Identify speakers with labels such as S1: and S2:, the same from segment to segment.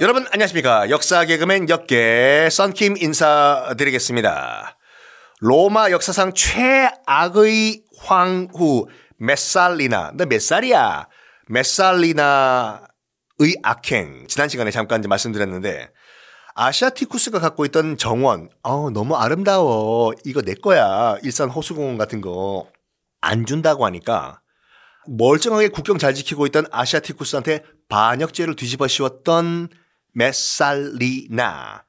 S1: 여러분 안녕하십니까? 역사 개그맨 역계 썬킴 인사드리겠습니다. 로마 역사상 최악의 황후 메살리나 너몇 살이야? 메살리나의 악행. 지난 시간에 잠깐 말씀드렸는데 아시아티쿠스가 갖고 있던 정원 어 너무 아름다워. 이거 내 거야. 일산 호수공원 같은 거. 안 준다고 하니까 멀쩡하게 국경 잘 지키고 있던 아시아티쿠스한테 반역죄를 뒤집어 씌웠던 메살리나.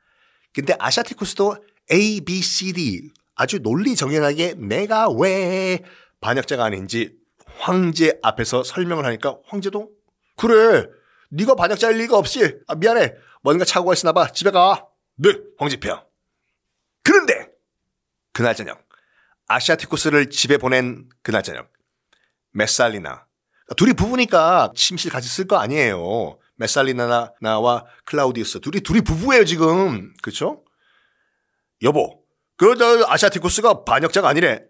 S1: 근데 아시아티쿠스도 A, B, C, D 아주 논리 정연하게 내가 왜 반역자가 아닌지 황제 앞에서 설명을 하니까 황제도 그래 네가 반역자일 리가 없이 아, 미안해 뭔가 착오가 있으나 봐 집에 가. 네 황제폐하. 그런데 그날 저녁 아시아티쿠스를 집에 보낸 그날 저녁 메살리나 둘이 부부니까 침실 같이 쓸 거 아니에요. 메살리나와 클라우디우스 둘이 둘이 부부예요 지금 그렇죠? 여보 그 아시아티쿠스가 반역자가 아니래.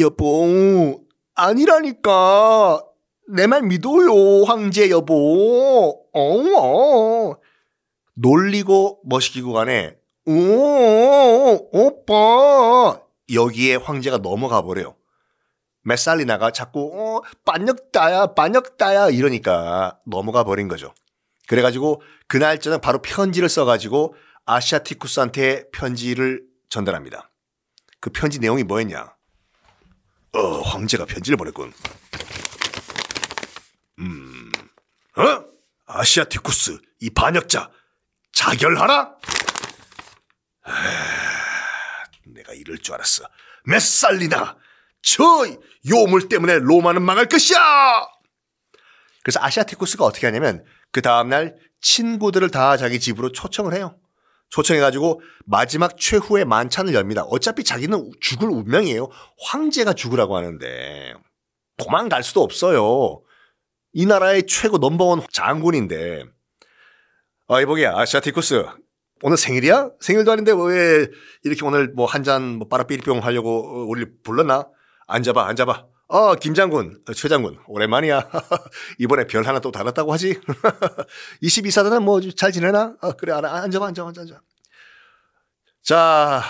S1: 여보 아니라니까 내 말 믿어요 황제 여보. 어, 어. 놀리고 멋있기고 간에 오 오빠 여기에 황제가 넘어가 버려요. 메살리나가 자꾸 어, 반역다야 반역다야 이러니까 넘어가 버린 거죠. 그래가지고 그날 저녁 바로 편지를 써가지고 아시아티쿠스한테 편지를 전달합니다. 그 편지 내용이 뭐였냐? 어 황제가 편지를 보냈군. 음, 어? 아시아티쿠스 이 반역자 자결하라. 내가 이럴 줄 알았어. 메살리나, 저 요물 때문에 로마는 망할 것이야! 그래서 아시아티쿠스가 어떻게 하냐면 그 다음날 친구들을 다 자기 집으로 초청을 해요. 초청해가지고 마지막 최후의 만찬을 엽니다. 어차피 자기는 죽을 운명이에요. 황제가 죽으라고 하는데 도망갈 수도 없어요. 이 나라의 최고 넘버원 장군인데 아, 이보기야, 아시아티쿠스. 오늘 생일이야? 생일도 아닌데 왜 이렇게 오늘 뭐 한 잔 뭐 빠라삐리뿅 하려고 우리 불렀나? 앉아봐, 앉아봐. 어, 김장군, 최 장군, 오랜만이야. 이번에 별 하나 또 달았다고 하지? 22사단은 뭐 잘 지내나? 어, 그래, 알아. 앉아봐, 앉아봐, 앉아. 자,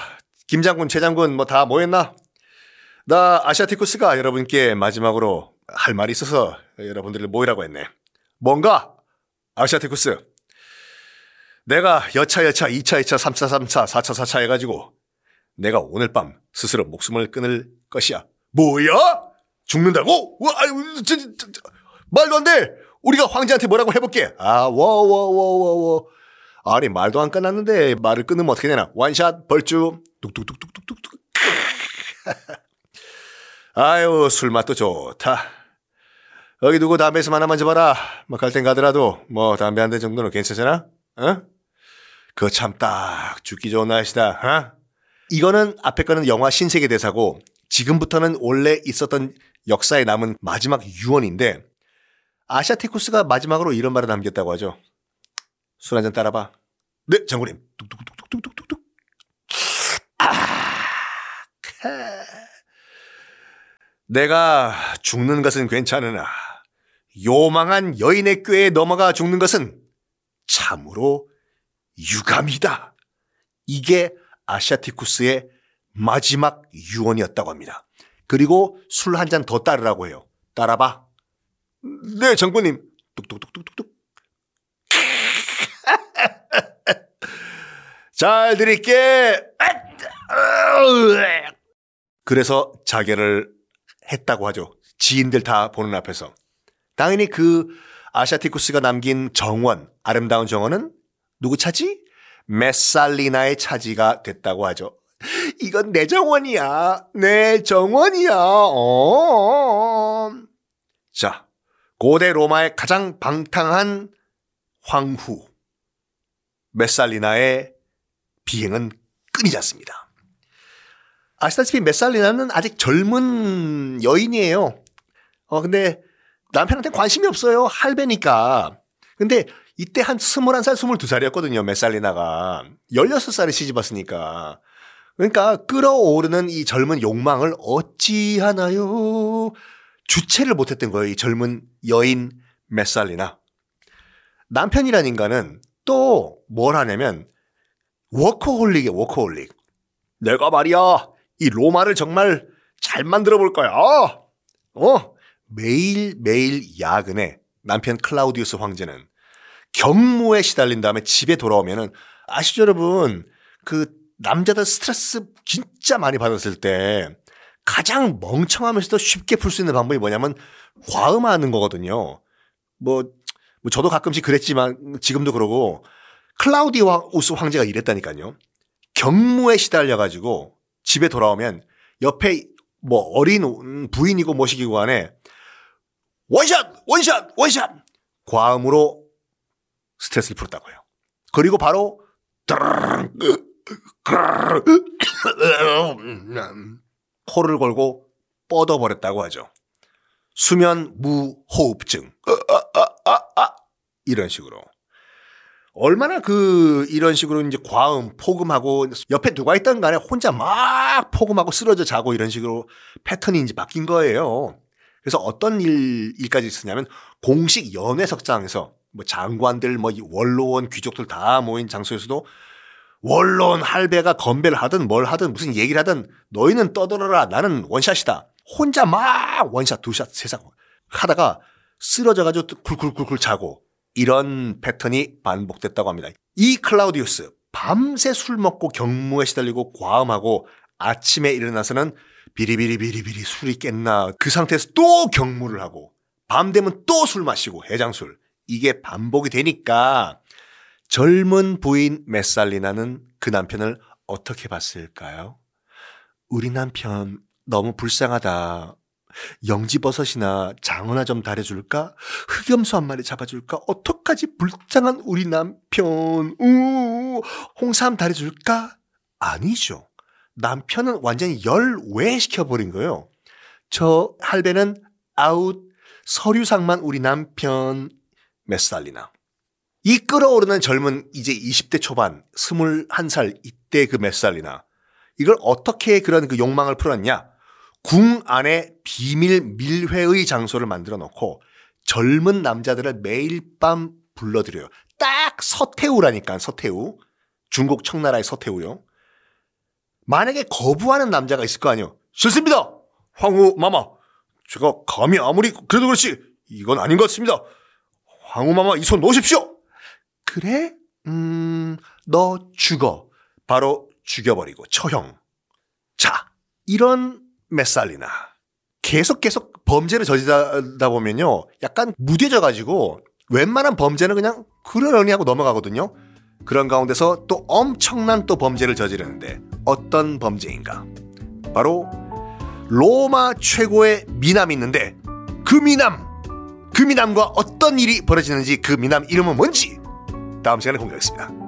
S1: 김 장군, 최 장군 뭐 다 모였나? 나 아시아티쿠스가 여러분께 마지막으로 할 말이 있어서 여러분들을 모이라고 했네. 뭔가? 아시아티쿠스. 내가 여차 여차 2차 2차 3차 3차 4차 4차 해가지고 내가 오늘 밤 스스로 목숨을 끊을 것이야. 뭐야? 죽는다고? 와, 아유, 저, 저, 저, 말도 안 돼. 우리가 황제한테 뭐라고 해볼게. 아, 워 워 워 워 워. 아니 말도 안 끝났는데 말을 끊으면 어떻게 되나? 원샷 벌주 뚝뚝뚝뚝뚝뚝. 아유 술 맛도 좋다. 여기 누구 담배에서 하나 만져봐라. 뭐 갈 땐 가더라도 뭐 담배 한 대 정도는 괜찮잖아. 어? 그거 참 딱 죽기 좋은 날씨다. 어? 이거는 앞에 거는 영화 신세계 대사고 지금부터는 원래 있었던 역사에 남은 마지막 유언인데 아시아티쿠스가 마지막으로 이런 말을 남겼다고 하죠. 술 한잔 따라봐. 네, 장군님. 뚝뚝뚝뚝뚝뚝뚝. 아, 내가 죽는 것은 괜찮으나 요망한 여인의 꾀에 넘어가 죽는 것은 참으로 유감이다. 이게 아시아티쿠스의 마지막 유언이었다고 합니다. 그리고 술 한 잔 더 따르라고 해요. 따라봐. 네, 장군님. 뚝뚝뚝뚝뚝뚝. 잘 드릴게. 그래서 자결을 했다고 하죠. 지인들 다 보는 앞에서. 당연히 그 아시아티쿠스가 남긴 정원, 아름다운 정원은 누구 차지? 메살리나의 차지가 됐다고 하죠. 이건 내 정원이야. 내 정원이야. 어. 자, 고대 로마의 가장 방탕한 황후 메살리나의 비행은 끊이지 않습니다. 아시다시피 메살리나는 아직 젊은 여인이에요. 어, 근데 남편한테 관심이 없어요. 할배니까. 근데 이때 한 21살, 22살이었거든요. 메살리나가. 16살에 시집 왔으니까. 그러니까 끓어오르는 이 젊은 욕망을 어찌하나요? 주체를 못했던 거예요. 이 젊은 여인 메살리나. 남편이란 인간은 또 뭘 하냐면 워커홀릭이에요. 워커홀릭. 내가 말이야 이 로마를 정말 잘 만들어 볼 거야. 어 매일 매일 야근에 남편 클라우디우스 황제는 경무에 시달린 다음에 집에 돌아오면은 아시죠 여러분 그 남자들 스트레스 진짜 많이 받았을 때 가장 멍청하면서도 쉽게 풀 수 있는 방법이 뭐냐면 과음하는 거거든요. 뭐, 뭐 저도 가끔씩 그랬지만 지금도 그러고 클라우디우스 황제가 이랬다니까요. 경무에 시달려 가지고 집에 돌아오면 옆에 뭐 어린 부인이고 뭐시기고 간에 원샷, 원샷, 원샷! 과음으로 스트레스를 풀었다고요. 그리고 바로 코를 골고 뻗어버렸다고 하죠. 수면 무호흡증. 이런 식으로. 얼마나 그 이런 식으로 이제 과음, 폭음하고 옆에 누가 있던 간에 혼자 막 폭음하고 쓰러져 자고 이런 식으로 패턴이 이제 바뀐 거예요. 그래서 어떤 일, 일까지 있었냐면 공식 연회석장에서 뭐 장관들, 뭐 원로원, 귀족들 다 모인 장소에서도 원로원 할배가 건배를 하든 뭘 하든 무슨 얘기를 하든 너희는 떠들어라. 나는 원샷이다. 혼자 막 원샷, 두샷, 세상 하다가 쓰러져가지고 굴굴굴굴 자고 이런 패턴이 반복됐다고 합니다. 이 클라우디우스 밤새 술 먹고 경무에 시달리고 과음하고 아침에 일어나서는 비리비리비리비리 술이 깼나 그 상태에서 또 경무를 하고 밤 되면 또 술 마시고 해장술 이게 반복이 되니까 젊은 부인 메살리나는 그 남편을 어떻게 봤을까요? 우리 남편 너무 불쌍하다. 영지버섯이나 장어나 좀 다려줄까? 흑염소 한 마리 잡아줄까? 어떡하지? 불쌍한 우리 남편. 우, 홍삼 다려줄까? 아니죠. 남편은 완전히 열외시켜버린 거예요. 저 할배는 아웃, 서류상만 우리 남편 메살리나. 이 끓어오르는 젊은 이제 20대 초반, 21살 이때 그 메살리나. 이걸 어떻게 그런 그 욕망을 풀었냐? 궁 안에 비밀 밀회의 장소를 만들어 놓고 젊은 남자들을 매일 밤 불러들여요. 딱 서태우라니까, 서태우. 중국 청나라의 서태우요. 만약에 거부하는 남자가 있을 거 아니에요. 싫습니다. 황후 마마. 제가 감히 아무리 그래도 그렇지 이건 아닌 것 같습니다. 황후 마마 이 손 놓으십시오. 그래? 음, 너 죽어. 바로 죽여버리고 처형. 자, 이런 메살리나 계속 계속 범죄를 저지르다 보면요. 약간 무뎌져 가지고 웬만한 범죄는 그냥 그러려니 하고 넘어가거든요. 그런 가운데서 또 엄청난 또 범죄를 저지르는데 어떤 범죄인가? 바로 로마 최고의 미남이 있는데 그 미남, 그 미남과 어떤 일이 벌어지는지 그 미남 이름은 뭔지 다음 시간에 공개하겠습니다.